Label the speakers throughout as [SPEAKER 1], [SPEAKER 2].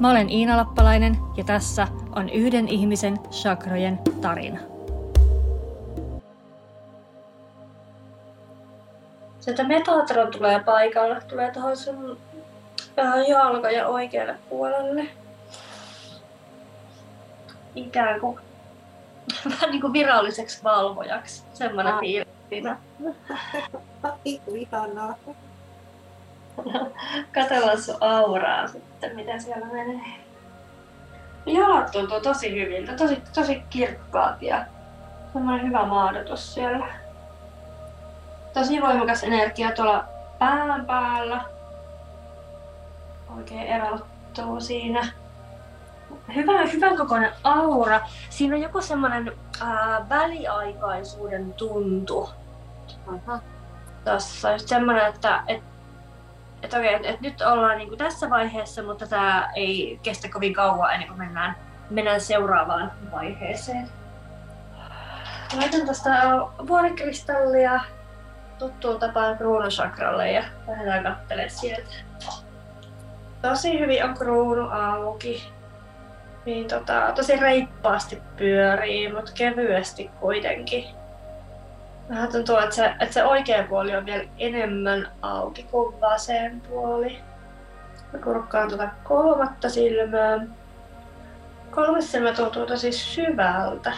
[SPEAKER 1] Mä olen Iina Lappalainen ja tässä on yhden ihmisen chakrojen tarina. Sieltä Metatron tulee paikalle, tulee tuohon sun äh, jalkojen oikealle puolelle. Ikään kuin vähän niin kuin viralliseksi valvojaksi. Semmoinen ah. fiilis siinä.
[SPEAKER 2] Ihanaa.
[SPEAKER 1] Katellaan sun auraa sitten, mitä siellä menee. Jalat tuntuu tosi hyviltä, tosi, tosi kirkkaat ja semmoinen hyvä maadotus siellä. Tosi voimakas energia tuolla pään päällä. Oikein erottuu siinä hyvä, hyvän kokoinen aura. Siinä on joku semmoinen ää, väliaikaisuuden tuntu. Aha. Tässä on semmoinen, että et, et okay, et, et nyt ollaan niinku tässä vaiheessa, mutta tämä ei kestä kovin kauan ennen kuin mennään, mennään seuraavaan vaiheeseen. Laitan tästä vuorikristallia tuttuun tapaan kruunusakralle ja lähdetään katselemaan sieltä. Tosi hyvin on kruunu auki niin tota, tosi reippaasti pyörii, mutta kevyesti kuitenkin. Vähän tuntuu, että se, että se oikea puoli on vielä enemmän auki kuin vasen puoli. Mä kurkkaan tuota kolmatta silmää. Kolmas silmä tuntuu tosi syvältä.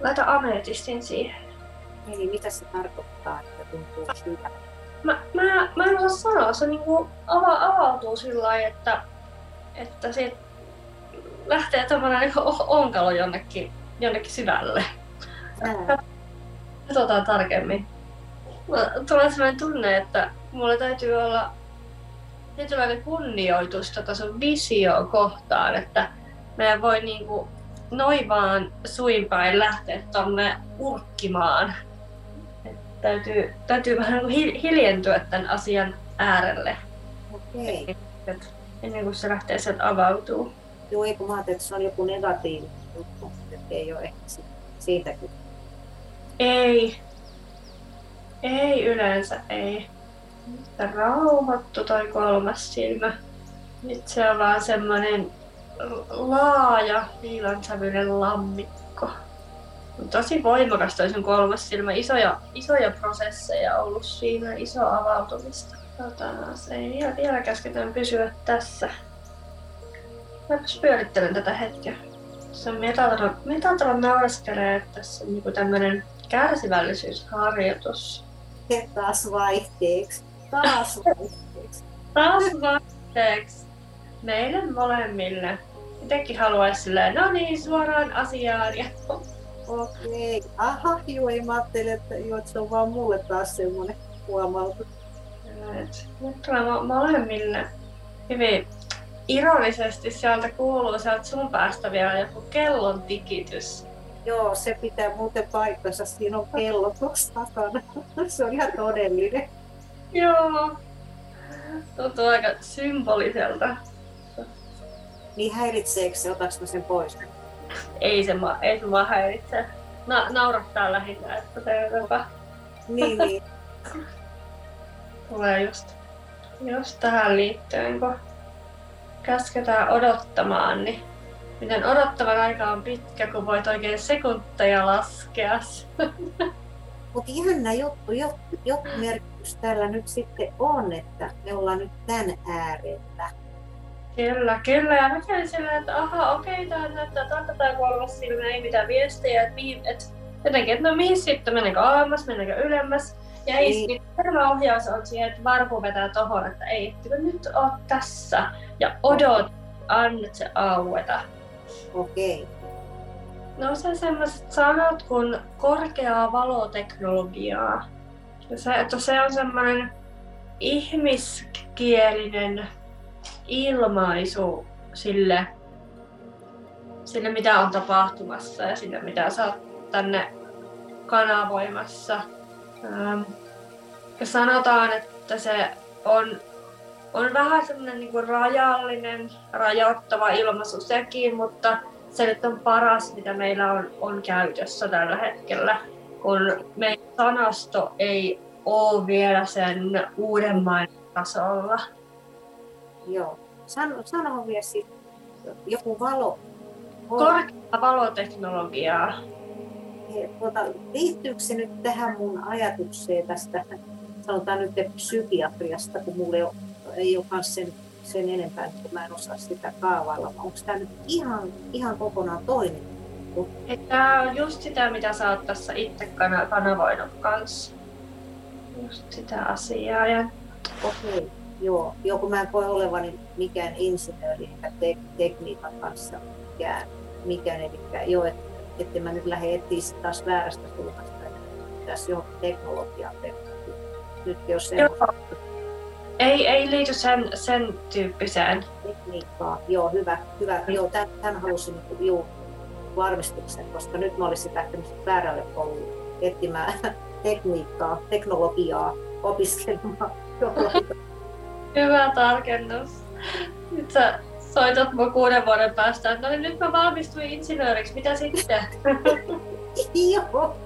[SPEAKER 1] Laita ametistin siihen.
[SPEAKER 2] Eli mitä se tarkoittaa, että tuntuu syvältä?
[SPEAKER 1] Mä, mä, mä en osaa sanoa. Se niinku ava, avautuu sillä lailla, että, että siitä lähtee tämmöinen niin onkalo jonnekin, jonnekin syvälle. Katsotaan tarkemmin. tulee sellainen tunne, että mulla täytyy olla tietynlainen kunnioitus tota sun visio kohtaan, että mä voi niinku noin vaan suinpäin lähteä tonne urkkimaan. Et täytyy, täytyy vähän niinku hiljentyä tämän asian äärelle.
[SPEAKER 2] Okei.
[SPEAKER 1] Okay. Ennen kuin se lähtee sieltä avautuu.
[SPEAKER 2] Joo, ei kun mä että se on joku negatiivinen juttu, että ei ole ehkä siitä kyllä.
[SPEAKER 1] Ei. Ei yleensä, ei. Rauhoittu toi kolmas silmä. Nyt se on vaan semmonen laaja, viilansävyinen lammikko. On tosi voimakas toi sun kolmas silmä. Isoja, isoja prosesseja ollut siinä, iso avautumista. Se ei vielä, vielä käsketään pysyä tässä. Mäpäs pyörittelen tätä hetkeä. Se on Metatron, Metatron naureskelee, että tässä on niinku tämmönen kärsivällisyysharjoitus.
[SPEAKER 2] Ja taas vaihteeksi. Taas vaihteeksi.
[SPEAKER 1] taas vaihteeksi. Meille molemmille. Itsekin haluaisi silleen, no niin, suoraan asiaan. Ja...
[SPEAKER 2] Okei. Okay. Aha, joo, ei mä ajattelin, että, joo, että se on vaan mulle taas semmonen huomautus.
[SPEAKER 1] Nyt tulee molemmille hyvin ironisesti sieltä kuuluu sieltä sun päästä vielä joku kellon tikitys.
[SPEAKER 2] Joo, se pitää muuten paikkansa. Siinä on kello tuossa takana. Se on ihan todellinen.
[SPEAKER 1] Joo. Tuntuu aika symboliselta.
[SPEAKER 2] Niin häiritseekö se? Otaks mä sen pois?
[SPEAKER 1] Ei se, ma- ei se vaan häiritse. Na- naurattaa lähinnä, että jopa...
[SPEAKER 2] Niin, niin.
[SPEAKER 1] Tulee just, just tähän liittyen, kun käsketään odottamaan, niin miten odottavan aika on pitkä, kun voit oikein sekunteja laskea.
[SPEAKER 2] Mutta jännä juttu, joku merkitys tällä nyt sitten on, että me ollaan nyt tämän äärellä.
[SPEAKER 1] Kyllä, kyllä. Ja mä kävin silleen, että aha, okei, tää näyttää tältä tai kolmas silmä, ei mitään viestejä, että mihin, et, jotenkin, että no mihin sitten, meneekö alemmas, meneekö ylemmäs. Ja ei, niin. tämä ohjaus on siihen, että varpu vetää tohon, että ei, että nyt oot tässä ja odot, annat se aueta.
[SPEAKER 2] Okei.
[SPEAKER 1] No se semmoiset sanat kuin korkeaa valoteknologiaa. Se, että se on semmoinen ihmiskielinen ilmaisu sille, sille, mitä on tapahtumassa ja sille, mitä sä oot tänne kanavoimassa. Ja sanotaan, että se on, on vähän semmoinen niin rajallinen, rajoittava ilmaisu sekin, mutta se nyt on paras, mitä meillä on, on käytössä tällä hetkellä, kun meidän sanasto ei ole vielä sen uudemman tasolla.
[SPEAKER 2] Joo. Sano, sano vielä sitten joku valo.
[SPEAKER 1] Korkea valoteknologiaa.
[SPEAKER 2] Tuota, liittyykö se nyt tähän mun ajatukseen tästä, sanotaan nyt psykiatriasta, kun mulle ole, ei ole sen, sen enempää, kun mä en osaa sitä kaavailla. Onko tämä nyt ihan, ihan kokonaan toinen?
[SPEAKER 1] Tämä on just sitä, mitä sä oot tässä itse kanavoinut kanssa. Just sitä asiaa. Ja...
[SPEAKER 2] Okei. Okay. Joo, joo, kun mä en koe olevani mikään insinööri eikä te- tekniikan kanssa mikään, mikään eli joo, että että mä nyt lähde etsiä taas väärästä suunnasta, että tässä jo teknologiaa Nyt jos se
[SPEAKER 1] ei, ei liity sen, sen tyyppiseen.
[SPEAKER 2] Tekniikkaa, joo, hyvä. hyvä. Joo, tämän, tämän halusin niin juu, varmistuksen, koska nyt mä olisin lähtenyt väärälle kouluun etsimään tekniikkaa, teknologiaa, opiskelemaan.
[SPEAKER 1] Hyvä tarkennus. Nyt sä soitat mua kuuden vuoden päästä, että no niin nyt mä valmistuin insinööriksi, mitä sitten?
[SPEAKER 2] joo,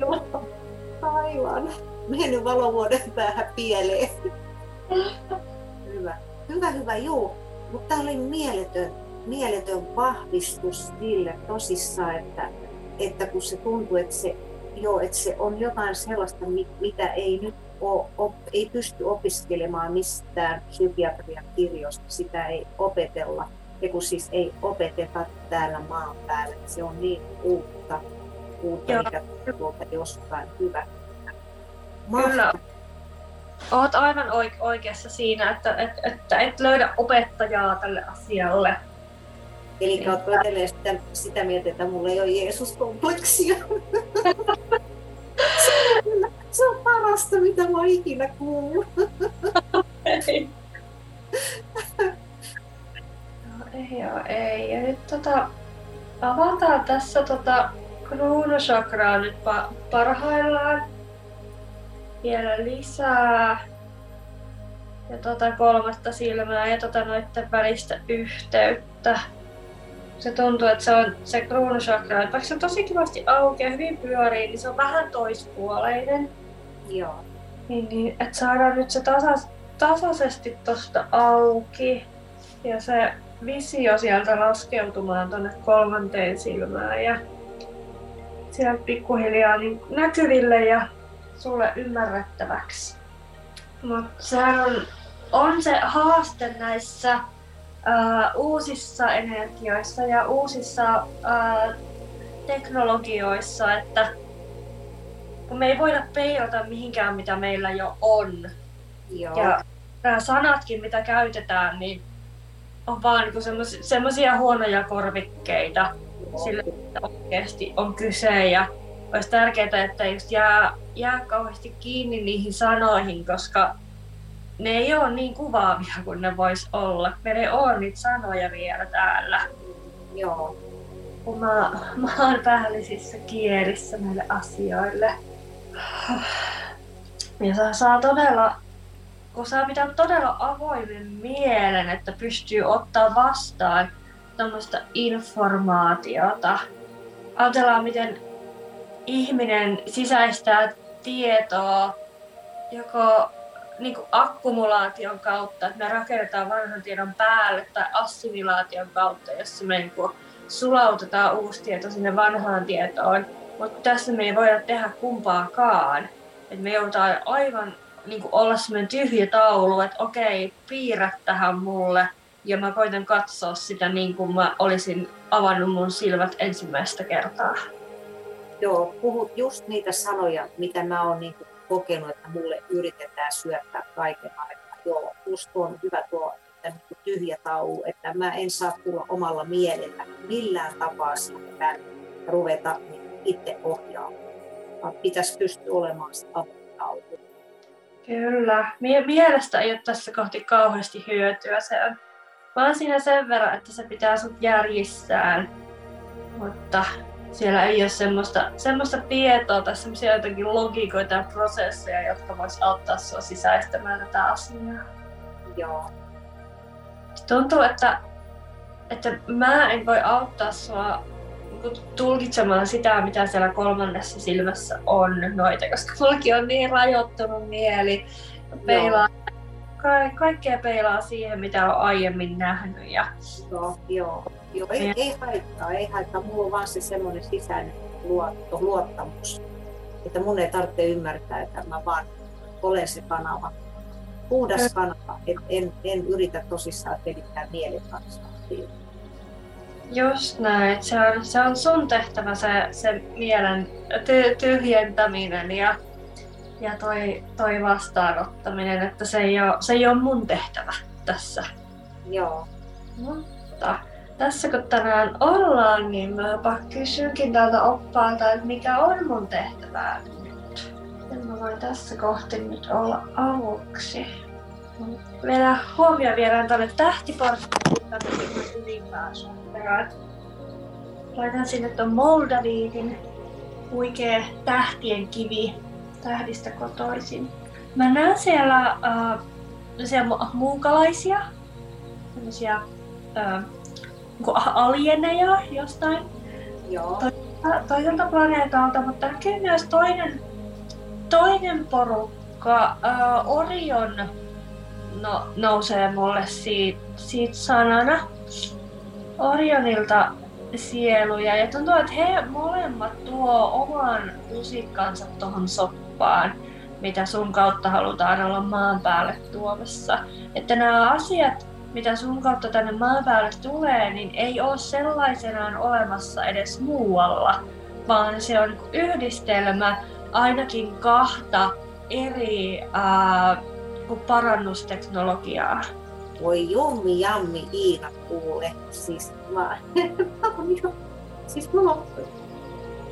[SPEAKER 2] joo, aivan. Mennyt valovuoden päähän pieleen. hyvä, hyvä, hyvä, joo. Mutta tämä oli mieletön, mieletön vahvistus sille tosissaan, että, että kun se tuntuu, että se, joo, että se on jotain sellaista, mitä ei nyt op, ei pysty opiskelemaan mistään psykiatrian kirjoista, sitä ei opetella. Ja kun siis ei opeteta täällä maan päällä, niin se on niin uutta, uutta Joo. mikä tuolta jostain hyvä.
[SPEAKER 1] Kyllä. Olet aivan oikeassa siinä, että, että, että et löydä opettajaa tälle asialle.
[SPEAKER 2] Eli olet edelleen sitä, sitä mieltä, että mulla ei ole Jeesus-kompleksia. Se on parasta, mitä mä oon ikinä kuullut.
[SPEAKER 1] ei. No, ei joo, ei. Ja nyt tota, avataan tässä tota kruunosakraa nyt pa- parhaillaan. Vielä lisää. Ja tota kolmatta silmää ja tota noitten välistä yhteyttä se tuntuu, että se on se kruunusakra, vaikka se on tosi kivasti auki ja hyvin pyörii, niin se on vähän toispuoleinen.
[SPEAKER 2] Joo.
[SPEAKER 1] Niin, niin että saadaan nyt se tasas, tasaisesti tosta auki ja se visio sieltä laskeutumaan tonne kolmanteen silmään ja sieltä pikkuhiljaa niin näkyville ja sulle ymmärrettäväksi. Mutta sehän on, on se haaste näissä uh, uusissa energioissa ja uusissa uh, teknologioissa, että kun me ei voida peilata mihinkään, mitä meillä jo on.
[SPEAKER 2] Joo.
[SPEAKER 1] Ja nämä sanatkin, mitä käytetään, niin on vaan niin semmoisia huonoja korvikkeita sille, että oikeasti on kyse. Ja olisi tärkeää, että just jää, jää kauheasti kiinni niihin sanoihin, koska ne ei ole niin kuvaavia kuin ne vois olla. Meillä ei ole niitä sanoja vielä täällä.
[SPEAKER 2] Joo.
[SPEAKER 1] Kun mä, mä oon päällisissä kielissä näille asioille. Ja saa, saa todella, kun saa pitää todella avoimen mielen, että pystyy ottaa vastaan tämmöistä informaatiota. Ajatellaan, miten ihminen sisäistää tietoa joko niin kuin akkumulaation kautta, että me rakennetaan vanhan tiedon päälle, tai assimilaation kautta, jossa me niin kuin sulautetaan uusi tieto sinne vanhaan tietoon. Mutta tässä me ei voida tehdä kumpaakaan. Et me joudutaan aivan niin kuin olla sellainen tyhjä taulu, että okei, piirrä tähän mulle, ja mä koitan katsoa sitä niin kuin mä olisin avannut mun silmät ensimmäistä kertaa.
[SPEAKER 2] Joo, puhut just niitä sanoja, mitä mä oon niin kokenut, että mulle yritetään syöttää kaiken aikaa. Joo, just on hyvä tuo että tyhjä taulu, että mä en saa tulla omalla mielellä millään tapaa siitä ruveta niin itse ohjaamaan. Pitäisi pystyä olemaan se taulu.
[SPEAKER 1] Kyllä. Mielestä ei ole tässä kohti kauheasti hyötyä. Se on, oon siinä sen verran, että se pitää sut järjissään. Mutta siellä ei ole semmoista, semmoista tietoa tai semmoisia jotenkin logiikoita ja prosesseja, jotka vois auttaa sua sisäistämään tätä asiaa.
[SPEAKER 2] Joo.
[SPEAKER 1] Tuntuu, että, että mä en voi auttaa sua niinku tulkitsemaan sitä, mitä siellä kolmannessa silmässä on noita, koska mullakin on niin rajoittunut mieli. Peilaa, ka- kaikkea peilaa siihen, mitä on aiemmin nähnyt. Ja...
[SPEAKER 2] Joo, joo. Joo ei, ei haittaa, ei haittaa. Mulla on vaan se semmoinen sisäinen luotto, luottamus, että mun ei tarvitse ymmärtää, että mä vaan olen se kanava. Puhdas kanava, et en, en yritä tosissaan pelittää mielen kanssa.
[SPEAKER 1] Just näin. Se on, se on sun tehtävä se, se mielen ty- tyhjentäminen ja, ja toi, toi vastaanottaminen, että se ei, ole, se ei ole mun tehtävä tässä.
[SPEAKER 2] Joo.
[SPEAKER 1] Mutta tässä kun tänään ollaan, niin mäpä kysynkin tältä oppaalta, että mikä on mun tehtävä nyt. Ja mä voin tässä kohti nyt olla avuksi. Vielä huomio viedään tuonne tähtiporttiin ylipäänsä perään. Laitan sinne tuon Moldaviitin huikea tähtien kivi tähdistä kotoisin. Mä näen siellä, uh, siellä muukalaisia, sellaisia uh, alieneja jostain
[SPEAKER 2] Joo.
[SPEAKER 1] toiselta planeetalta, mutta näkyy myös toinen, toinen porukka, uh, Orion no, nousee mulle siitä, siitä sanana. Orionilta sieluja ja tuntuu, että he molemmat tuo oman lusikkansa tuohon soppaan, mitä sun kautta halutaan olla maan päälle tuomassa. Että nämä asiat, mitä sun kautta tänne maan päälle tulee, niin ei ole sellaisenaan olemassa edes muualla, vaan se on yhdistelmä ainakin kahta eri ää, parannusteknologiaa.
[SPEAKER 2] Voi jummi jammi Iina kuule. Siis mä, siis mulla on,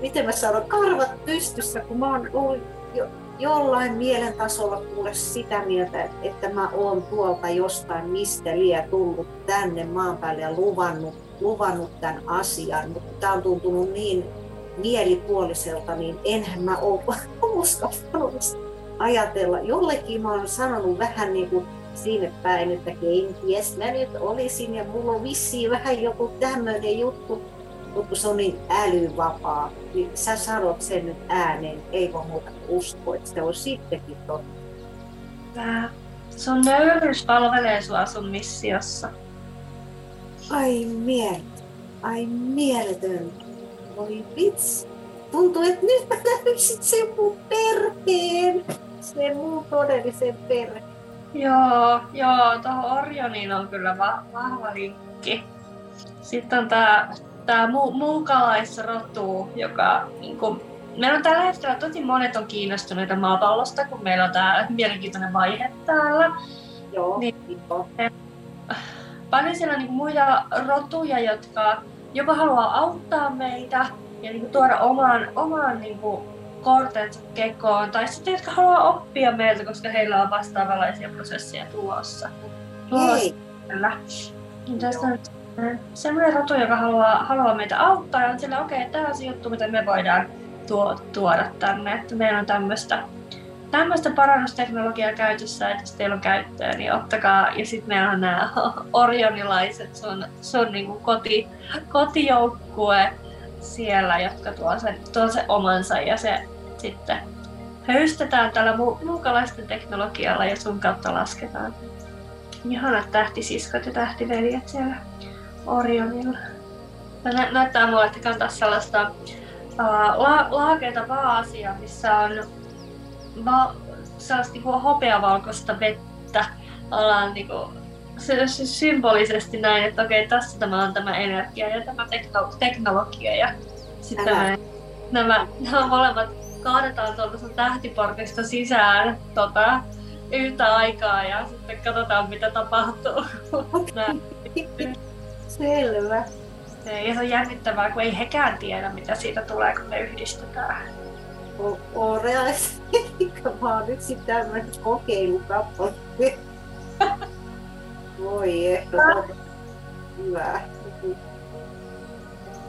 [SPEAKER 2] miten mä sanon, karvat pystyssä, kun mä oon ollut jo, jollain mielen tasolla kuule sitä mieltä, että mä oon tuolta jostain mistä liian tullut tänne maan päälle ja luvannut, luvannut tämän asian, mutta tää on tuntunut niin mielipuoliselta, niin enhän mä oo uskaltanut ajatella. Jollekin mä oon sanonut vähän niin kuin sinne päin, että kenties mä nyt olisin ja mulla on vissiin vähän joku tämmöinen juttu, mutta kun se on niin älyvapaa, niin sä sanot sen nyt ääneen, ei voi muuta kuin uskoa, että se on sittenkin totta.
[SPEAKER 1] Tää sun nöyryys palvelee sua sun missiossa.
[SPEAKER 2] Ai mieletön, ai mieletön. Voi vitsi. Tuntuu, että nyt mä löysin sen mun perheen. Sen mun todellisen perheen.
[SPEAKER 1] Joo, joo, tuohon Orioniin on kyllä va- vahva linkki. Sitten on tää, tää mu- muukalaisrotu, joka niin kun, meillä on tällä hetkellä tosi monet on kiinnostuneita maapallosta, kun meillä on tämä mielenkiintoinen vaihe täällä.
[SPEAKER 2] Joo,
[SPEAKER 1] Niin.
[SPEAKER 2] joo.
[SPEAKER 1] Paljon siellä on niin muita rotuja, jotka joko haluaa auttaa meitä ja niin tuoda oman, oman niin kortensa kekoon, tai sitten jotka haluaa oppia meiltä, koska heillä on vastaavanlaisia prosesseja tulossa.
[SPEAKER 2] Hei,
[SPEAKER 1] Kyllä. Niin Tässä on äh, semmoinen rotu, joka haluaa, haluaa meitä auttaa ja on sillä, okei, okay, tämä on se juttu, mitä me voidaan tuo, tuoda tänne. Että meillä on tämmöistä tämmöistä parannusteknologiaa käytössä, että jos teillä on käyttöä, niin ottakaa. Ja sitten meillä on nämä orionilaiset, sun, sun niin kuin koti, kotijoukkue siellä, jotka tuo sen, tuo sen omansa ja se sitten höystetään tällä mu- muukalaisten teknologialla ja sun kautta lasketaan. Ihanat tähtisiskot ja tähtiveljet siellä Orionilla. Nä- näyttää mulle, että kantaa sellaista uh, la- laakeita vaasia, missä on va- sellaista niinku hopeavalkoista vettä. Ollaan niinku, se, se symbolisesti näin, että okei, tässä tämä on tämä energia ja tämä tekno- teknologia. Ja sitten nämä, nämä, nämä molemmat kaadetaan tuolta tähtiportista sisään tota, yhtä aikaa ja sitten katsotaan mitä tapahtuu.
[SPEAKER 2] Selvä.
[SPEAKER 1] Se on jännittävää, kun ei hekään tiedä, mitä siitä tulee, kun ne yhdistetään.
[SPEAKER 2] O- oo realistinen. Mä oon nyt sitten tämmöinen kokeilukappale. Voi ehto. hyvä.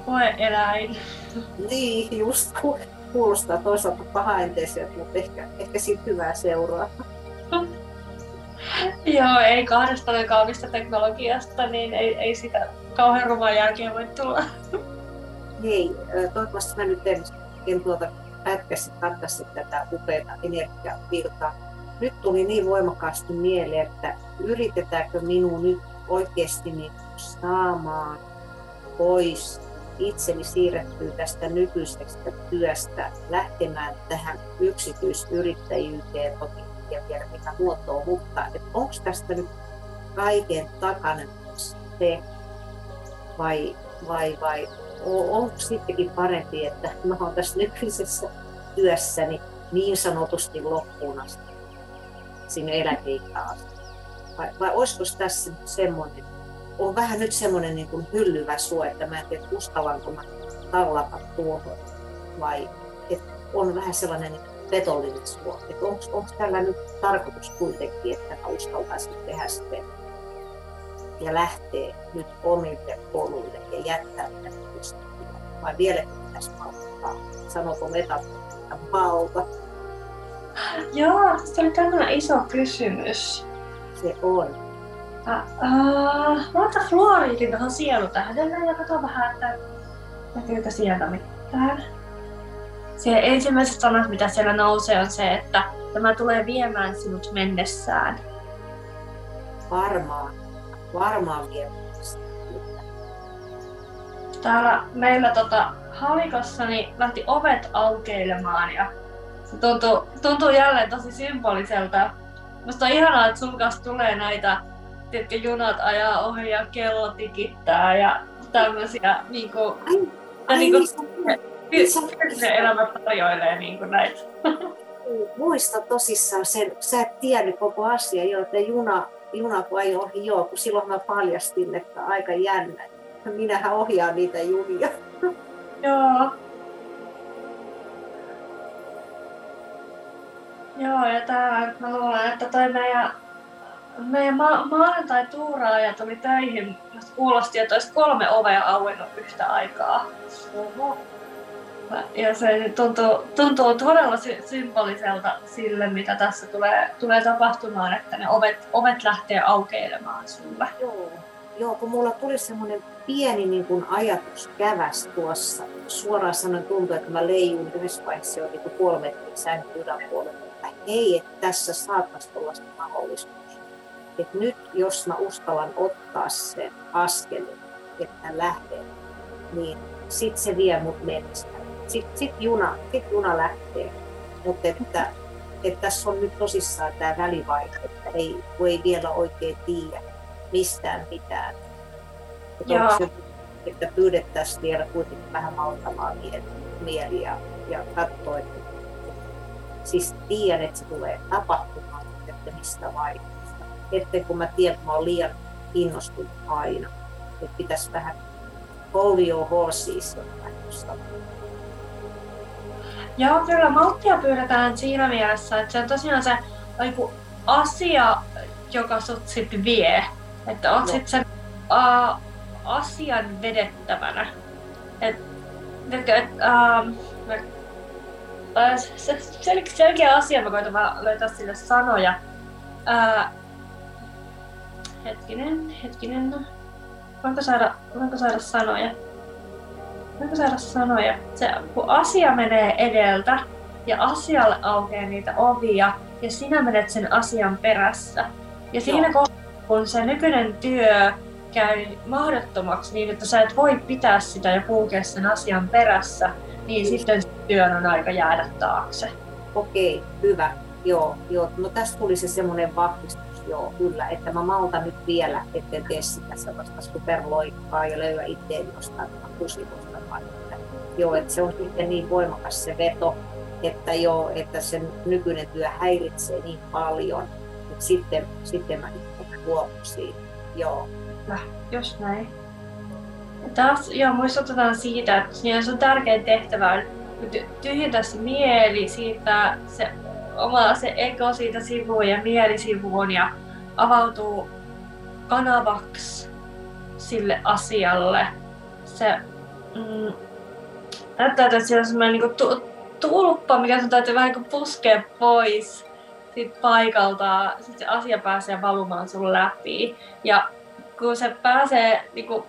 [SPEAKER 1] Koe eläin.
[SPEAKER 2] Niin, just kuulostaa toisaalta pahaenteiseltä, mutta ehkä, ehkä siitä hyvää seuraa.
[SPEAKER 1] Joo, ei kahdesta kaunista teknologiasta, niin ei, ei sitä kauhean ruman jälkeen voi tulla.
[SPEAKER 2] Hei, toivottavasti mä nyt en, en tuota pätkäsi tarkasti tätä upeata energiavirtaa. Nyt tuli niin voimakkaasti mieleen, että yritetäänkö minun nyt oikeasti niin saamaan pois itseni siirrettyä tästä nykyisestä työstä lähtemään tähän yksityisyrittäjyyteen, toki ja tiedä mitä muotoa, mutta onko tästä nyt kaiken takana se vai, vai, vai onko sittenkin parempi, että mä oon tässä nykyisessä työssäni niin sanotusti loppuun asti, sinne eläkeikään asti. Vai, vai olisiko tässä semmoinen, on vähän nyt semmoinen niin kuin hyllyvä suo, että mä en tiedä uskallanko mä tallata tuohon vai että on vähän sellainen petollinen suo. Että onko tällä nyt tarkoitus kuitenkin, että mä uskaltaisin tehdä sitten ja lähtee nyt omille poluille ja jättää vai vielä pitäisi malttaa? Sanoko metaforista malta?
[SPEAKER 1] Joo, se oli tämä iso kysymys.
[SPEAKER 2] Se on.
[SPEAKER 1] Mä otan fluoriitin tuohon sielutähdelle ja katson vähän, että näkyykö sieltä mitään. Se ensimmäiset sanat, mitä siellä nousee, on se, että tämä tulee viemään sinut mennessään.
[SPEAKER 2] Varmaan. Varmaan viemään
[SPEAKER 1] täällä meillä tota, Halikossa niin lähti ovet aukeilemaan ja se tuntuu, tuntuu jälleen tosi symboliselta. Musta on ihanaa, että sun kanssa tulee näitä, tiedätkö, junat ajaa ohi ja kello tikittää ja tämmöisiä niinku, ai, ai, niinku, niin, se elämä tarjoilee niinku näitä.
[SPEAKER 2] Muista tosissaan sen, sä et tiennyt koko asia jo, että juna, juna kun ajoi ohi, joo, kun silloin mä paljastin, että aika jännä minähän ohjaan niitä junia.
[SPEAKER 1] Joo. Joo, ja tää, mä luulen, että toi meidän, meidän ma- maanantai tuuraaja tuli töihin, kuulosti, että olisi kolme ovea auennut yhtä aikaa. Oho. Ja se tuntuu, tuntuu todella sy- symboliselta sille, mitä tässä tulee, tulee tapahtumaan, että ne ovet, ovet lähtee aukeilemaan sulle.
[SPEAKER 2] Joo. Joo, kun mulla tuli semmoinen pieni niin kuin ajatus käväs tuossa. Suoraan sanoen tuntui, että mä leijun yhdessä vaiheessa jo niin sängyn yläpuolella, että hei, että tässä saattaisi olla mahdollisuus. Että nyt jos mä uskallan ottaa sen askelin, että lähden, niin sit se vie mut mennessä. Sitten sit juna, sit juna lähtee. Mutta että, että tässä on nyt tosissaan tämä välivaihe, että ei, ei vielä oikein tiedä mistään mitään että, että pyydettäisiin vielä kuitenkin vähän maltamaan mieli ja, ja katsoa, että siis tiedän, että se tulee tapahtumaan, että mistä vaiheesta. Että kun mä tiedän, että mä olen liian innostunut aina, että pitäisi vähän hold your horses
[SPEAKER 1] Joo, kyllä malttia pyydetään siinä mielessä, että se on tosiaan se asia, joka sut sitten vie. Että oot no. sitten sen uh, asian vedettävänä. Et, et, et, um, se, sel, selkeä asia, mä koitan vaan löytää sille sanoja. Uh, hetkinen, hetkinen. Voinko saada, voinko saada sanoja? Voinko saada sanoja? Se, kun asia menee edeltä ja asialle aukeaa niitä ovia ja sinä menet sen asian perässä. Ja siinä kohtaa, kun se nykyinen työ käy mahdottomaksi niin, että sä et voi pitää sitä ja kulkea sen asian perässä, niin sitten työn on aika jäädä taakse.
[SPEAKER 2] Okei, hyvä. Joo, joo. No tässä tuli se semmoinen vahvistus, joo, kyllä, että mä maltan nyt vielä, etten tee sitä sellaista superloikkaa ja löyä itseäni jostain kusikosta, joo, että se on sitten niin voimakas se veto, että joo, että sen nykyinen työ häiritsee niin paljon, että sitten, sitten mä luovun siitä. Joo,
[SPEAKER 1] Kyllä, just näin. Ja taas joo, muistutetaan siitä, että se on tärkein tehtävä on tyhjentää se mieli siitä, se oma se ego siitä sivuun ja mieli sivuun ja avautuu kanavaksi sille asialle. Se mm, näyttää, että siellä on semmoinen niin tu- tulppa, mikä sun täytyy vähän niin puskea pois siitä paikalta. Sitten se asia pääsee valumaan sun läpi. Ja kun se pääsee niin kuin,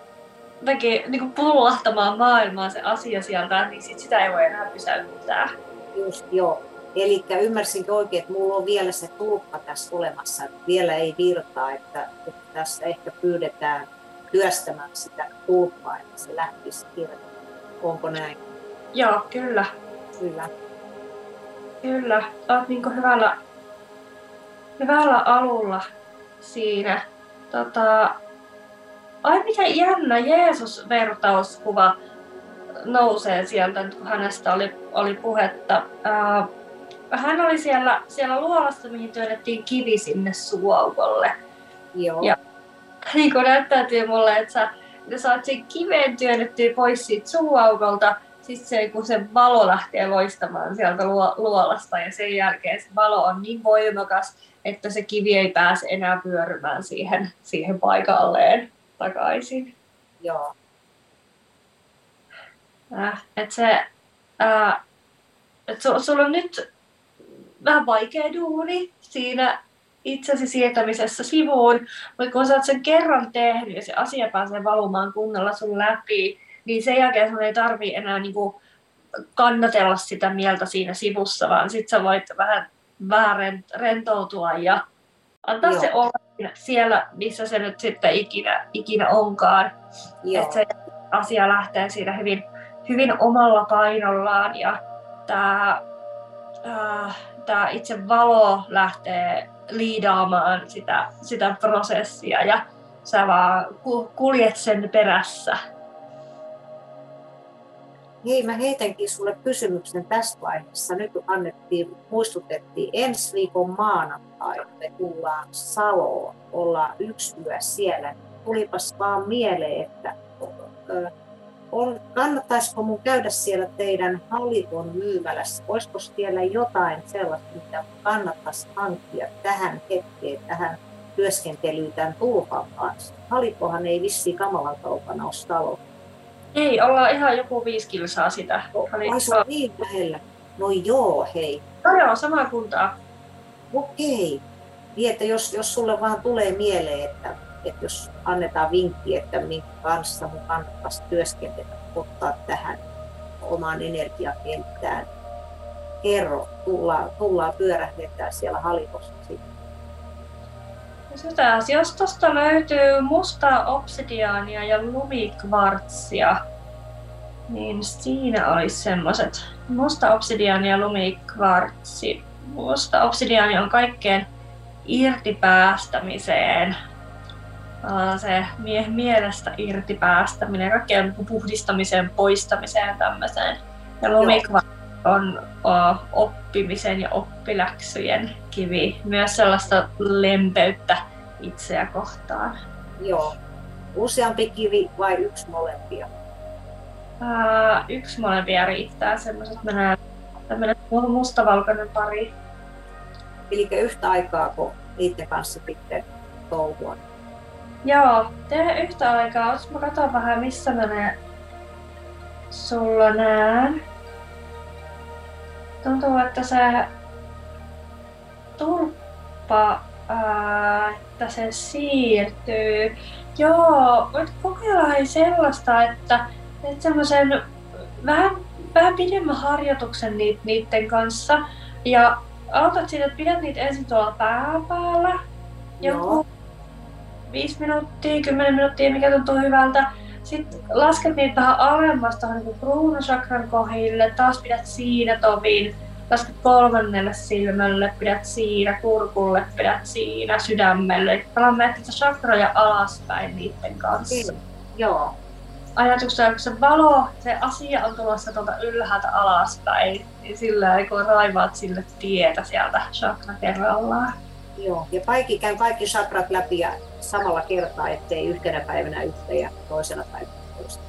[SPEAKER 1] jotenkin niin kuin pullahtamaan maailmaa se asia sieltä, niin sit sitä ei voi enää pysäyttää.
[SPEAKER 2] Just joo. Eli ymmärsinkö oikein, että mulla on vielä se tulppa tässä olemassa, vielä ei virtaa, että, että tässä ehkä pyydetään työstämään sitä tulppaa, että se lähtisi irti. Onko näin?
[SPEAKER 1] Joo, kyllä.
[SPEAKER 2] Kyllä.
[SPEAKER 1] Kyllä. Olet niin hyvällä, hyvällä alulla siinä. Tota, ai mikä jännä Jeesus-vertauskuva nousee sieltä, kun hänestä oli, oli puhetta. Ää, hän oli siellä, siellä luolassa, mihin työnnettiin kivi sinne suaukolle.
[SPEAKER 2] Joo.
[SPEAKER 1] Ja niin kuin näyttäytyy mulle, että sä, että saat sen kiveen työnnettyä pois siitä suuaukolta, sitten se, kun se valo lähtee loistamaan sieltä luolasta ja sen jälkeen se valo on niin voimakas, että se kivi ei pääse enää pyörymään siihen, siihen paikalleen takaisin.
[SPEAKER 2] Joo.
[SPEAKER 1] Äh, et se, äh, et su, sulla on nyt vähän vaikea duuni siinä itsesi siirtämisessä sivuun, mutta kun sä oot sen kerran tehnyt ja se asia pääsee valumaan kunnolla sun läpi, niin sen jälkeen sun ei tarvii enää niinku kannatella sitä mieltä siinä sivussa, vaan sit sä voit vähän, vähän rentoutua ja antaa Joo. se olla siellä, missä se nyt sitten ikinä, ikinä onkaan. Että se asia lähtee siinä hyvin, hyvin omalla painollaan ja tämä äh, tää itse valo lähtee liidaamaan sitä, sitä prosessia ja sä vaan kuljet sen perässä.
[SPEAKER 2] Hei, mä heitänkin sulle kysymyksen tässä vaiheessa. Nyt annettiin, muistutettiin ensi viikon maanantaina, me tullaan Saloon, ollaan yksi yö siellä. Tulipas vaan mieleen, että on, kannattaisiko mun käydä siellä teidän Halikon myymälässä? Olisiko siellä jotain sellaista, mitä kannattaisi hankkia tähän hetkeen, tähän työskentelyyn tämän tulpan kanssa? Halikohan ei vissi kamalan kaupana ole talo.
[SPEAKER 1] Ei, ollaan ihan joku viisi kilsaa sitä.
[SPEAKER 2] Ai se on niin lähellä. No joo, hei.
[SPEAKER 1] No joo, samaa kuntaa.
[SPEAKER 2] Okei. Niin, että jos, jos sulle vaan tulee mieleen, että että jos annetaan vinkki, että minkä kanssa mun kannattaisi työskentellä, ottaa tähän omaan energiakenttään, kerro, tullaan, tullaan pyörähdetään siellä halikossa sitten.
[SPEAKER 1] Sitä, jos tuosta löytyy musta obsidiaania ja lumikvartsia, niin siinä olisi semmoiset musta obsidiaani ja lumikvartsi. Musta obsidiaani on kaikkeen irtipäästämiseen se mie- mielestä irti päästäminen, kaikkeen puhdistamiseen, poistamiseen tämmöiseen. Ja lumikva on oppimisen ja oppiläksyjen kivi, myös sellaista lempeyttä itseä kohtaan.
[SPEAKER 2] Joo. Useampi kivi vai yksi molempia?
[SPEAKER 1] Ää, yksi molempia riittää, semmoiset menee tämmöinen mustavalkoinen pari.
[SPEAKER 2] Eli yhtä aikaa, kun niiden kanssa sitten touhua?
[SPEAKER 1] Joo, tee yhtä aikaa. Otas mä katson vähän missä mä ne sulla näen. Tuntuu, että se tulppa, ää, että se siirtyy. Joo, voit kokeilla sellaista, että teet semmoisen vähän, vähän pidemmän harjoituksen niiden kanssa. Ja aloitat siitä, että pidät niitä ensin tuolla pään päällä. Joku 5 minuuttia, 10 minuuttia, mikä tuntuu hyvältä. Sitten lasket niitä vähän alemmas tuohon niin kruunusakran kohdille, taas pidät siinä tovin. Lasket kolmannelle silmälle, pidät siinä, kurkulle, pidät siinä, sydämelle. Palaan miettiä sakroja alaspäin niiden kanssa. Mm.
[SPEAKER 2] Joo.
[SPEAKER 1] Ajatuksena, kun se valo, se asia on tulossa tuolta ylhäältä alaspäin, niin sillä kun raivaat sille tietä sieltä chakra kerrallaan.
[SPEAKER 2] Joo, ja kaikki, käyn kaikki chakrat läpi ja samalla kertaa, ettei yhtenä päivänä yhtä ja toisena päivänä toista.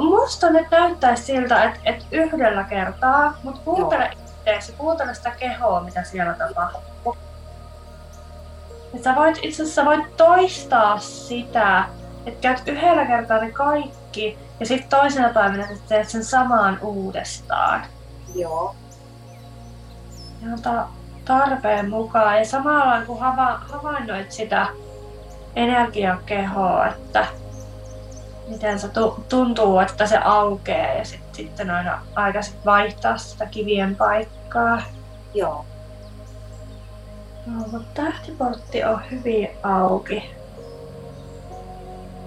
[SPEAKER 1] Musta nyt näyttäisi siltä, että, että yhdellä kertaa, mutta kuuntele itseäsi, kuuntele sitä kehoa, mitä siellä tapahtuu. Sä voit, itse asiassa voit toistaa sitä että käyt yhdellä kertaa ne kaikki ja sitten toisena päivänä sä teet sen samaan uudestaan.
[SPEAKER 2] Joo.
[SPEAKER 1] Ihan ta- tarpeen mukaan ja samalla kun hava- havainnoit sitä energiakehoa, että miten se tu- tuntuu, että se aukeaa ja sit, sitten aina aika sit vaihtaa sitä kivien paikkaa.
[SPEAKER 2] Joo.
[SPEAKER 1] No, mutta tähtiportti on hyvin auki.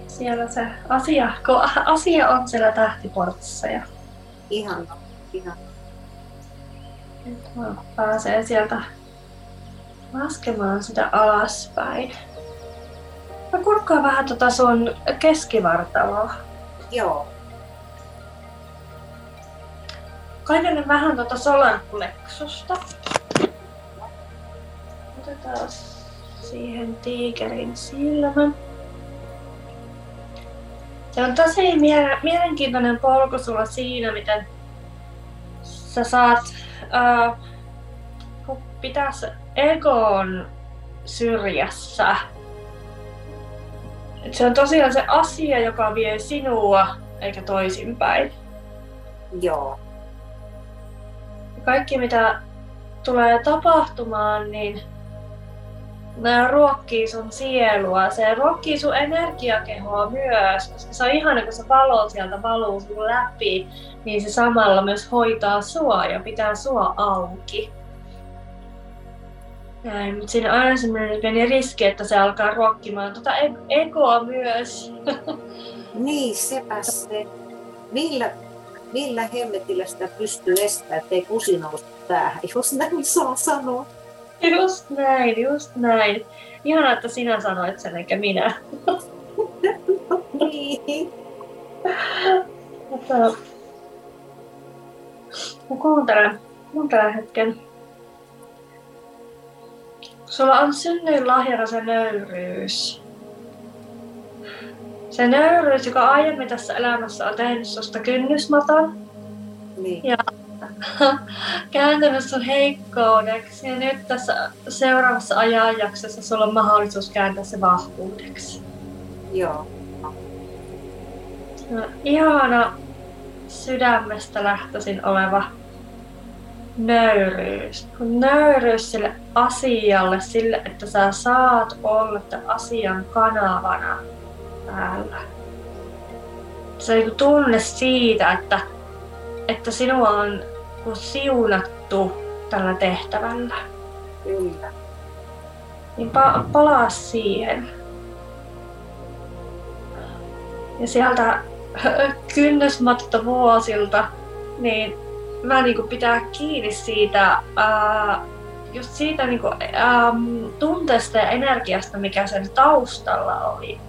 [SPEAKER 1] Siellä se asia, kun asia on siellä tähtiportissa ja
[SPEAKER 2] Ihan. Ihan.
[SPEAKER 1] nyt pääsee sieltä laskemaan sitä alaspäin. Mä kurkkaan vähän tota sun keskivartaloa.
[SPEAKER 2] Joo.
[SPEAKER 1] Kaivelen vähän tota solarplexusta. Otetaan siihen tiikerin silmä. Se on tosi mie- mielenkiintoinen polku sulla siinä, miten sä saat uh, pitäisi egon syrjässä. Et se on tosiaan se asia, joka vie sinua, eikä toisinpäin.
[SPEAKER 2] Joo.
[SPEAKER 1] kaikki mitä tulee tapahtumaan, niin ne ruokkii sun sielua. Se ruokkii sun energiakehoa myös, koska se on ihana, kun se valo sieltä valuu sun läpi, niin se samalla myös hoitaa sua ja pitää sua auki. Näin, mutta siinä on aina semmoinen pieni riski, että se alkaa ruokkimaan tuota e- egoa myös.
[SPEAKER 2] Niin, sepä se. Millä, millä hemmetillä sitä pystyy estämään, ettei kusi nousta päähän, jos näin saa sanoa.
[SPEAKER 1] Just näin, just näin. Ihana, että sinä sanoit sen, eikä minä.
[SPEAKER 2] Niin.
[SPEAKER 1] Mutta... Mä kuuntelen, kuuntelen hetken. Sulla on synnyin lahjana se nöyryys. Se nöyryys, joka aiemmin tässä elämässä on tehnyt susta kynnysmaton,
[SPEAKER 2] Niin.
[SPEAKER 1] kääntynyt sun heikkoudeksi ja nyt tässä seuraavassa ajanjaksossa sulla on mahdollisuus kääntää se vahvuudeksi.
[SPEAKER 2] Joo.
[SPEAKER 1] No, ihana sydämestä lähtöisin oleva nöyryys. Nöyryys sille asialle, sille, että sä saat olla tämän asian kanavana täällä. Se on niinku tunne siitä, että, että sinua on niinku siunattu tällä tehtävällä.
[SPEAKER 2] Kyllä.
[SPEAKER 1] Niin pa- palaa siihen. Ja sieltä kynnysmatta vuosilta, niin mä niinku pitää kiinni siitä, ää, just siitä niinku, ää, tunteesta ja energiasta, mikä sen taustalla oli.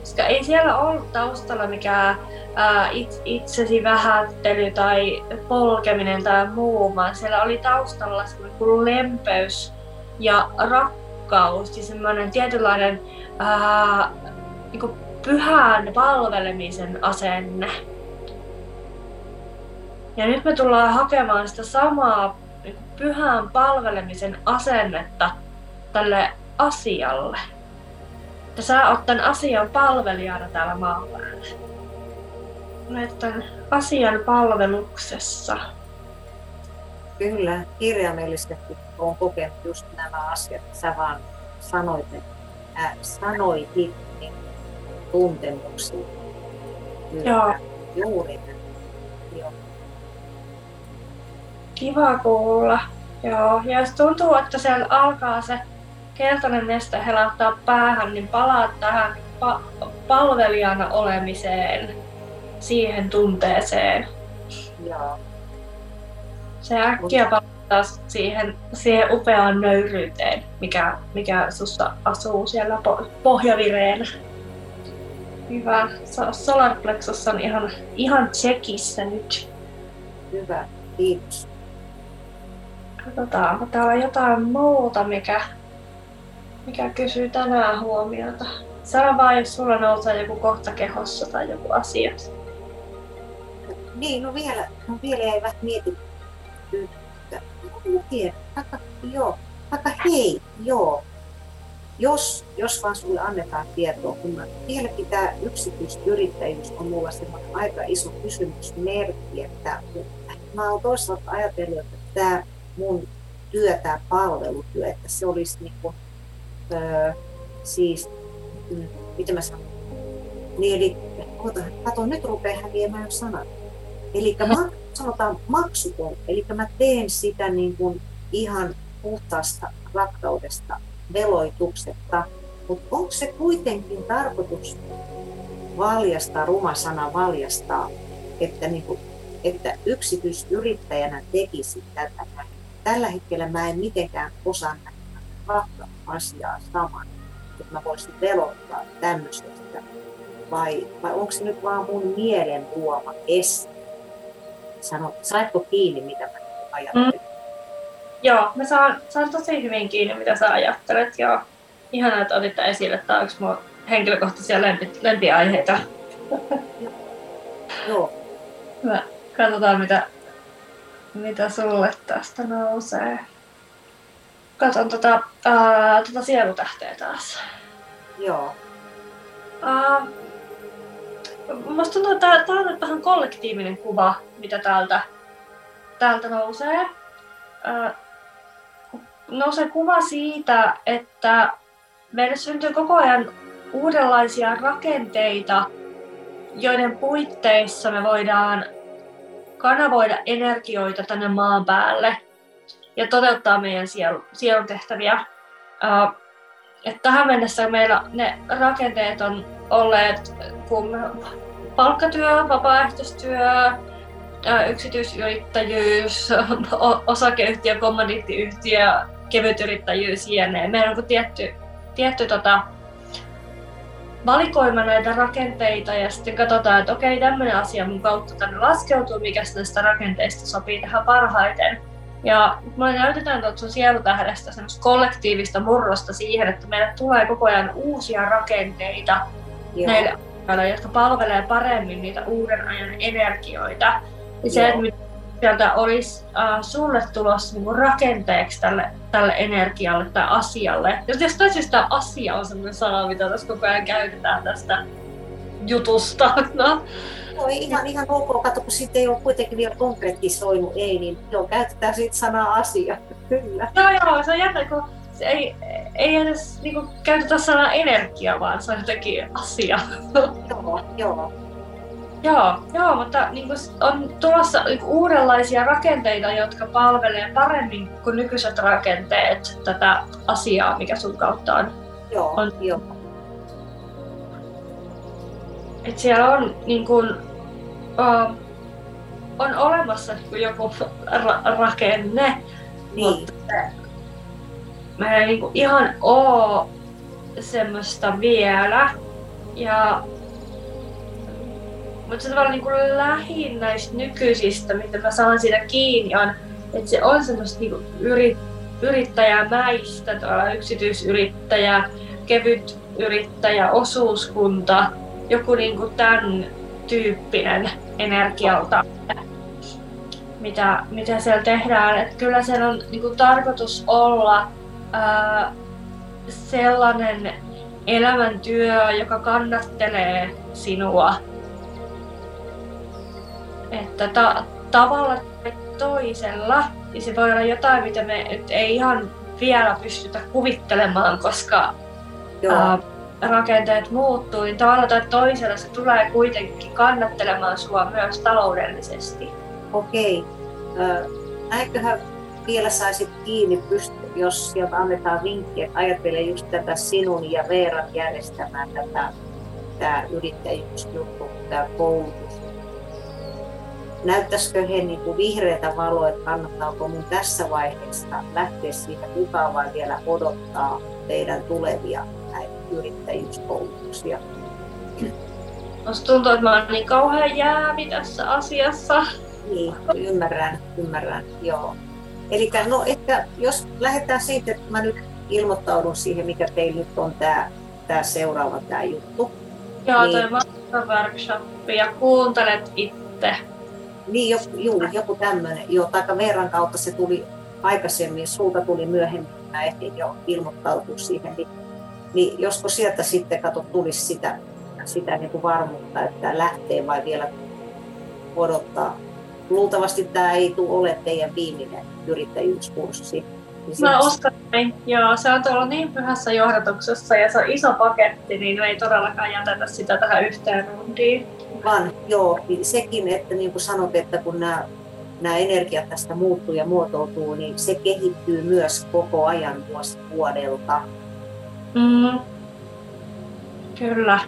[SPEAKER 1] Koska ei siellä ollut taustalla mikään ää, it, itsesi vähättely tai polkeminen tai muu, vaan siellä oli taustalla semmoinen lempeys ja rakkaus ja semmoinen tietynlainen ää, niinku pyhän palvelemisen asenne. Ja nyt me tullaan hakemaan sitä samaa niin kuin pyhän palvelemisen asennetta tälle asialle. Että sä oot tämän asian palvelijana täällä maan päällä. Olet tämän asian palveluksessa.
[SPEAKER 2] Kyllä, kirjaimellisesti olen kokenut just nämä asiat. Sä vaan sanoit, ää, sanoit niin tuntemuksia. Kyllä,
[SPEAKER 1] Joo.
[SPEAKER 2] Juuri näin. Joo.
[SPEAKER 1] Kiva kuulla. Joo, ja jos tuntuu, että siellä alkaa se keltainen neste helattaa päähän, niin palaa tähän pa- palvelijana olemiseen, siihen tunteeseen.
[SPEAKER 2] Joo.
[SPEAKER 1] Se äkkiä palaa siihen, siihen upeaan nöyryyteen, mikä, mikä susta asuu siellä po- pohjavireenä. Hyvä. So- Solar Plexus on ihan, ihan tsekissä nyt.
[SPEAKER 2] Hyvä, kiitos.
[SPEAKER 1] Katsotaanko täällä jotain muuta, mikä, mikä kysyy tänään huomiota. Sano vaan, jos sulla nousee joku kohta kehossa tai joku asia.
[SPEAKER 2] Niin, no vielä, no vielä jäi vähän en tiedä. Vaikka, joo, vaikka hei, joo. jos, jos vaan sulle annetaan tietoa, kun mä, vieläkin tämä yksityisyrittäjyys on mulla aika iso kysymysmerkki, että mä oon toisaalta ajatellut, että tämä mun työ, tämä palvelutyö, että se olisi niin kuin, öö, siis, mm, miten mä sanon, niin eli, oota, kato, nyt rupeaa häviämään sanat. Eli mä, sanotaan maksuton, eli mä teen sitä niin kuin ihan puhtaasta rakkaudesta, veloituksetta, mutta onko se kuitenkin tarkoitus valjastaa, ruma sana valjastaa, että, niin kuin, että yksityisyrittäjänä tekisi tätä. Tällä hetkellä mä en mitenkään osaa nähdä kahta asiaa saman, että mä voisin velottaa tämmöisestä. Vai, vai onko se nyt vaan mun mielen luoma este? Sano, saitko kiinni, mitä mä ajattelen? Mm.
[SPEAKER 1] Joo, mä saan, saan tosi hyvin kiinni, mitä sä ajattelet. Joo. Ihanaa, että otit esille. Tämä on yksi mun henkilökohtaisia lempi, lempiaiheita.
[SPEAKER 2] Joo.
[SPEAKER 1] Mä katsotaan, mitä, mitä sulle tästä nousee. Katon tota, uh, tota sielutähteä taas.
[SPEAKER 2] Joo.
[SPEAKER 1] Uh, musta tuntuu, että tämä on nyt vähän kollektiivinen kuva, mitä täältä, täältä nousee. Uh, nousee kuva siitä, että meille syntyy koko ajan uudenlaisia rakenteita, joiden puitteissa me voidaan kanavoida energioita tänne maan päälle ja toteuttaa meidän sielu, sielun tehtäviä. Uh, et tähän mennessä meillä ne rakenteet on olleet kun palkkatyö, vapaaehtoistyö, yksityisyrittäjyys, osakeyhtiö, kommandiittiyhtiö, kevytyrittäjyys, jne. Meillä on tietty, tietty tota, valikoima näitä rakenteita ja sitten katsotaan, että okei, tämmöinen asia mun kautta tänne laskeutuu, mikä näistä rakenteista sopii tähän parhaiten. Ja me näytetään tuolta sun sielutähdestä semmoista kollektiivista murrosta siihen, että meille tulee koko ajan uusia rakenteita Joo. näille jotka palvelee paremmin niitä uuden ajan energioita. Ja se, että sieltä olisi äh, sulle tulossa niin rakenteeksi tälle, tälle energialle tai asialle. Jos, jos tämä asia on sellainen sana, mitä tässä koko ajan käytetään tästä jutusta. No.
[SPEAKER 2] No ihan, ihan ok, kato, kun siitä ei ole kuitenkin vielä konkretisoinut, ei, niin joo, käytetään siitä sanaa asia, kyllä.
[SPEAKER 1] Joo, joo, se on jännä, kun se ei, ei edes niin kuin, käytetä sanaa energia, vaan se on jotenkin asia.
[SPEAKER 2] Joo, joo.
[SPEAKER 1] Joo, joo mutta niin kuin on tulossa niin kuin uudenlaisia rakenteita, jotka palvelee paremmin kuin nykyiset rakenteet tätä asiaa, mikä sun kautta on.
[SPEAKER 2] Joo, on. joo.
[SPEAKER 1] Et siellä on, niin kuin, uh, on olemassa niin joku ra- rakenne, niin. mutta mä en niin kuin ihan oo semmoista vielä. Ja mutta se tavallaan niin kuin lähin näistä nykyisistä, mitä mä saan siitä kiinni, on, että se on semmoista niin kuin yrit, yrittäjämäistä, yksityisyrittäjä, kevyt yrittäjä, osuuskunta, joku niin kuin tämän tyyppinen energialta, mitä, mitä siellä tehdään. Että kyllä siellä on niin kuin tarkoitus olla ää, sellainen elämäntyö, joka kannattelee sinua että ta- tavalla tai toisella, niin se voi olla jotain, mitä me nyt ei ihan vielä pystytä kuvittelemaan, koska ää, rakenteet muuttuu, niin tavalla tai toisella se tulee kuitenkin kannattelemaan sua myös taloudellisesti.
[SPEAKER 2] Okei. Näinköhän vielä saisit kiinni, pysty, jos sieltä annetaan vinkki, että ajattele just tätä sinun ja Veeran järjestämään tätä tämä yrittäjyysjuttu, tämä koulutus näyttäisikö he niin kuin vihreätä valoa, että kannattaako mun tässä vaiheessa lähteä siitä mukaan vai vielä odottaa teidän tulevia näitä yrittäjyyskoulutuksia?
[SPEAKER 1] Musta tuntuu, että mä oon niin kauhean jäävi tässä asiassa.
[SPEAKER 2] Niin, ymmärrän, ymmärrän, joo. Eli no ehkä jos lähdetään siitä, että mä nyt ilmoittaudun siihen, mikä teillä nyt on tämä tää seuraava tämä juttu.
[SPEAKER 1] Joo, niin, toi workshop ja kuuntelet itse
[SPEAKER 2] niin, joku, juu, joku tämmöinen. Joo, taikka verran kautta se tuli aikaisemmin, sulta tuli myöhemmin, mä ehdin jo ilmoittautua siihen. Niin niin josko sieltä sitten kato tulisi sitä, sitä niin kuin varmuutta, että lähtee vai vielä odottaa. Luultavasti tämä ei tule ole teidän viimeinen yrittäjyyskurssi.
[SPEAKER 1] Niin Mä uskon näin. Joo, se on tuolla niin pyhässä johdatuksessa ja se on iso paketti, niin me ei todellakaan jätetä sitä tähän yhteen rundiin.
[SPEAKER 2] Vaan joo, niin sekin, että niin kuin sanot, että kun nämä, nämä energiat tästä muuttuu ja muotoutuu, niin se kehittyy myös koko ajan vuosi vuodelta.
[SPEAKER 1] Mm. Kyllä.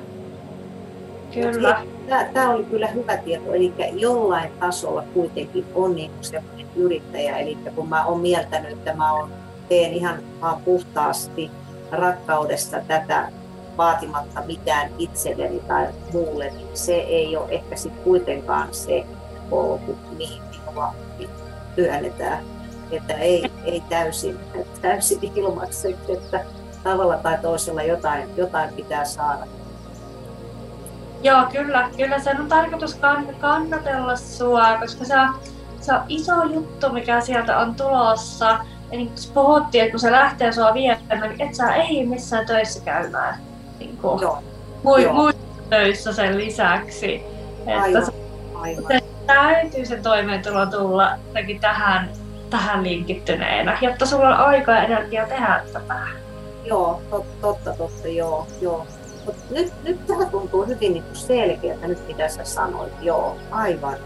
[SPEAKER 1] Kyllä.
[SPEAKER 2] Tämä, tämä oli kyllä hyvä tieto, eli jollain tasolla kuitenkin on niin sellainen yrittäjä, eli kun mä olen mieltänyt, että mä on, teen ihan vaan puhtaasti rakkaudesta tätä vaatimatta mitään itselleni tai muulle, niin se ei ole ehkä sitten kuitenkaan se polku, mihin minua työnnetään. Että ei, ei täysin, täysin ilmaiseksi, että tavalla tai toisella jotain, jotain pitää saada.
[SPEAKER 1] Joo, kyllä. Kyllä sen on tarkoitus kannatella sua, koska se on, se on iso juttu, mikä sieltä on tulossa. Ja niin kuin puhuttiin, että kun se lähtee sua viemään, niin et sä ei missään töissä käymään. Niin kuin. Mui, muissa töissä sen lisäksi. Että aivan, aivan. Se täytyy sen toimeentulo tulla tähän, tähän linkittyneenä, jotta sulla on aikaa ja energiaa tehdä tätä.
[SPEAKER 2] Joo, totta, totta, totta joo, joo. Mut nyt, nyt tämä tuntuu hyvin niin selkeältä, nyt mitä sä sanoit. Joo, aivan.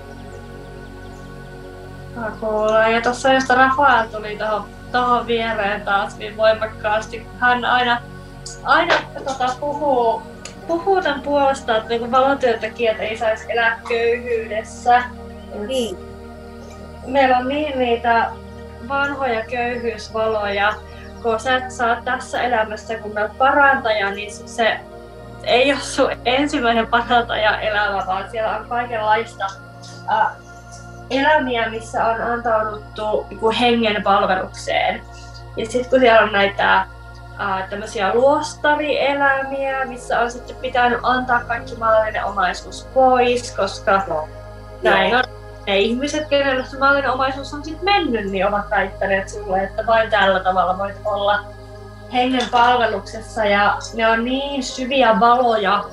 [SPEAKER 1] Kuulee. Ja tuossa josta Rafael tuli tuohon tohon viereen taas niin voimakkaasti. Hän aina, aina tota, puhuu, puhuu tämän puolesta, että niin valotyöntekijät ei saisi elää köyhyydessä.
[SPEAKER 2] Niin.
[SPEAKER 1] Meillä on niin niitä vanhoja köyhyysvaloja, kun sä et saa tässä elämässä, kun olet parantaja, niin se ei ole sun ensimmäinen parantaja elämä, vaan siellä on kaikenlaista äh, elämiä, missä on antauduttu niin hengen palvelukseen. Ja sitten kun siellä on näitä äh, tämmöisiä luostarielämiä, missä on sitten pitänyt antaa kaikki maallinen omaisuus pois, koska no. näin on ne ihmiset, kenelle se maallinen omaisuus on sitten mennyt, niin ovat väittäneet sulle, että vain tällä tavalla voit olla hengen palveluksessa ja ne on niin syviä valoja,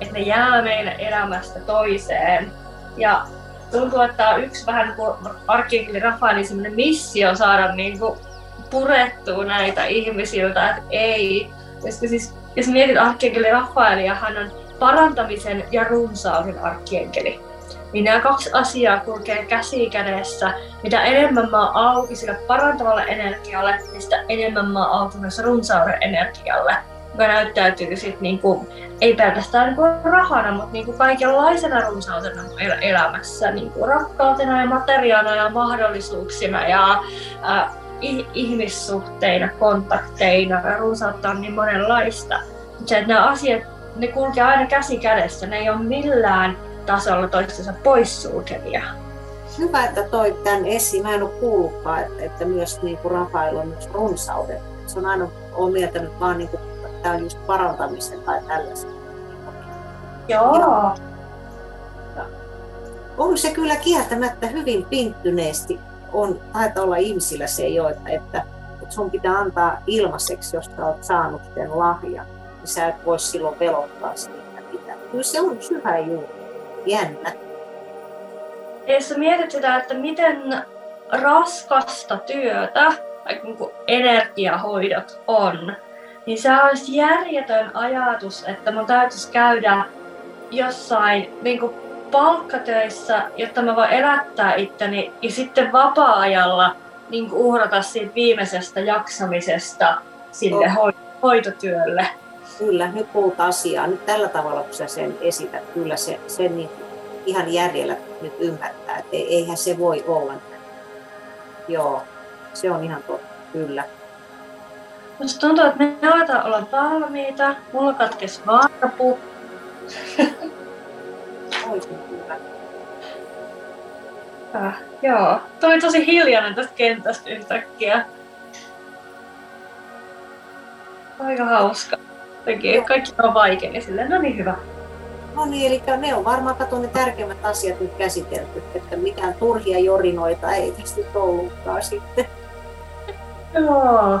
[SPEAKER 1] että ne jää meille elämästä toiseen. Ja tuntuu, että on yksi vähän niin kuin arkkienkeli Rafaelin semmoinen missio saada niin kuin purettua näitä ihmisiltä, että ei. Koska siis, jos mietit arkkienkeli Rafaelia, hän on parantamisen ja runsauden arkkienkeli niin nämä kaksi asiaa kulkee käsi kädessä. Mitä enemmän mä oon auki sille parantavalle energialle, niin sitä enemmän mä oon auki myös runsauden energialle, joka näyttäytyy sit niinku, ei pelkästään niinku rahana, mutta niinku kaikenlaisena runsautena el- elämässä, niinku rakkautena ja materiaana ja mahdollisuuksina ja äh, ihmissuhteina, kontakteina ja runsautta on niin monenlaista. Se, että nämä asiat, ne kulkee aina käsi kädessä, ne ei ole millään tasolla toistensa poissulkevia.
[SPEAKER 2] Hyvä, että toi tämän esiin. Mä en ole kuullutkaan, että, että myös niin kuin Rafael on myös runsauden. Se on aina on mieltänyt vaan, niin kuin, tämä on just parantamisen tai tällaisen.
[SPEAKER 1] Joo. Joo.
[SPEAKER 2] On se kyllä kieltämättä hyvin pinttyneesti. On, taitaa olla ihmisillä se jo, että, että, sun pitää antaa ilmaiseksi, jos sä oot saanut sen lahjan. Niin sä et voi silloin velottaa sitä pitää. Kyllä se on syvä juuri jännä.
[SPEAKER 1] Jos mietit sitä, että miten raskasta työtä niin kuin energiahoidot on, niin se olisi järjetön ajatus, että mun täytyisi käydä jossain niin kuin palkkatöissä, jotta mä voin elättää itteni ja sitten vapaa-ajalla niin uhrata siitä viimeisestä jaksamisesta sille oh. hoitotyölle.
[SPEAKER 2] Kyllä, nyt puhutaan asiaa. Nyt tällä tavalla, kun sä sen esität, kyllä se, se niin ihan järjellä nyt ymmärtää, että eihän se voi olla. Joo, se on ihan totta, kyllä.
[SPEAKER 1] Musta tuntuu, että me aletaan olla valmiita. Mulla katkesi varpu. Äh, joo, toi tosi hiljainen tästä kentästä yhtäkkiä. Aika hauska tekee. Kaikki on vaikein silleen, no niin hyvä.
[SPEAKER 2] No niin, eli ne on varmaan kato ne tärkeimmät asiat nyt käsitelty, että mitään turhia jorinoita ei tästä ollutkaan sitten.
[SPEAKER 1] Joo.